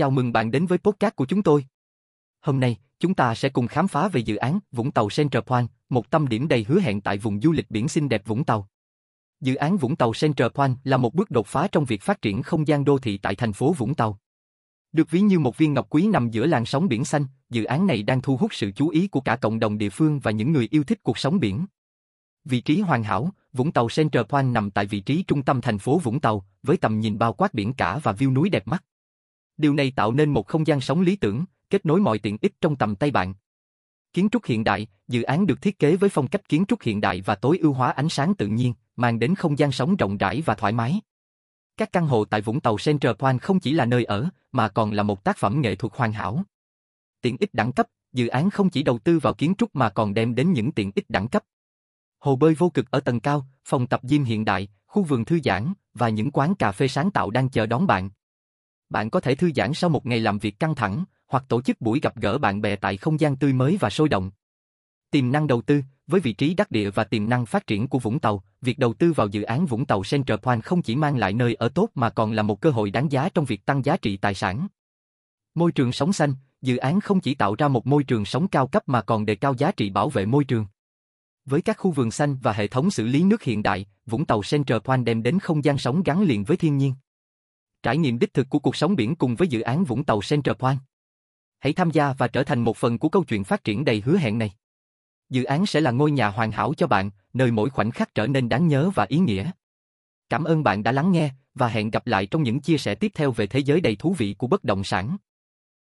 Chào mừng bạn đến với podcast của chúng tôi. Hôm nay, chúng ta sẽ cùng khám phá về dự án Vũng Tàu Central Point, một tâm điểm đầy hứa hẹn tại vùng du lịch biển xinh đẹp Vũng Tàu. Dự án Vũng Tàu Central Point là một bước đột phá trong việc phát triển không gian đô thị tại thành phố Vũng Tàu. Được ví như một viên ngọc quý nằm giữa làn sóng biển xanh, dự án này đang thu hút sự chú ý của cả cộng đồng địa phương và những người yêu thích cuộc sống biển. Vị trí hoàn hảo, Vũng Tàu Central Point nằm tại vị trí trung tâm thành phố Vũng Tàu, với tầm nhìn bao quát biển cả và view núi đẹp mắt. Điều này tạo nên một không gian sống lý tưởng, kết nối mọi tiện ích trong tầm tay bạn. Kiến trúc hiện đại, dự án được thiết kế với phong cách kiến trúc hiện đại và tối ưu hóa ánh sáng tự nhiên, mang đến không gian sống rộng rãi và thoải mái. Các căn hộ tại Vũng Tàu Central Point không chỉ là nơi ở, mà còn là một tác phẩm nghệ thuật hoàn hảo. Tiện ích đẳng cấp, dự án không chỉ đầu tư vào kiến trúc mà còn đem đến những tiện ích đẳng cấp. Hồ bơi vô cực ở tầng cao, phòng tập gym hiện đại, khu vườn thư giãn và những quán cà phê sáng tạo đang chờ đón bạn. Bạn có thể thư giãn sau một ngày làm việc căng thẳng, hoặc tổ chức buổi gặp gỡ bạn bè tại không gian tươi mới và sôi động. Tiềm năng đầu tư, với vị trí đắc địa và tiềm năng phát triển của Vũng Tàu, việc đầu tư vào dự án Vũng Tàu Central Point không chỉ mang lại nơi ở tốt mà còn là một cơ hội đáng giá trong việc tăng giá trị tài sản. Môi trường sống xanh, dự án không chỉ tạo ra một môi trường sống cao cấp mà còn đề cao giá trị bảo vệ môi trường. Với các khu vườn xanh và hệ thống xử lý nước hiện đại, Vũng Tàu Central Point đem đến không gian sống gắn liền với thiên nhiên. Trải nghiệm đích thực của cuộc sống biển cùng với dự án Vũng Tàu Central Point. Hãy tham gia và trở thành một phần của câu chuyện phát triển đầy hứa hẹn này. Dự án sẽ là ngôi nhà hoàn hảo cho bạn, nơi mỗi khoảnh khắc trở nên đáng nhớ và ý nghĩa. Cảm ơn bạn đã lắng nghe và hẹn gặp lại trong những chia sẻ tiếp theo về thế giới đầy thú vị của bất động sản.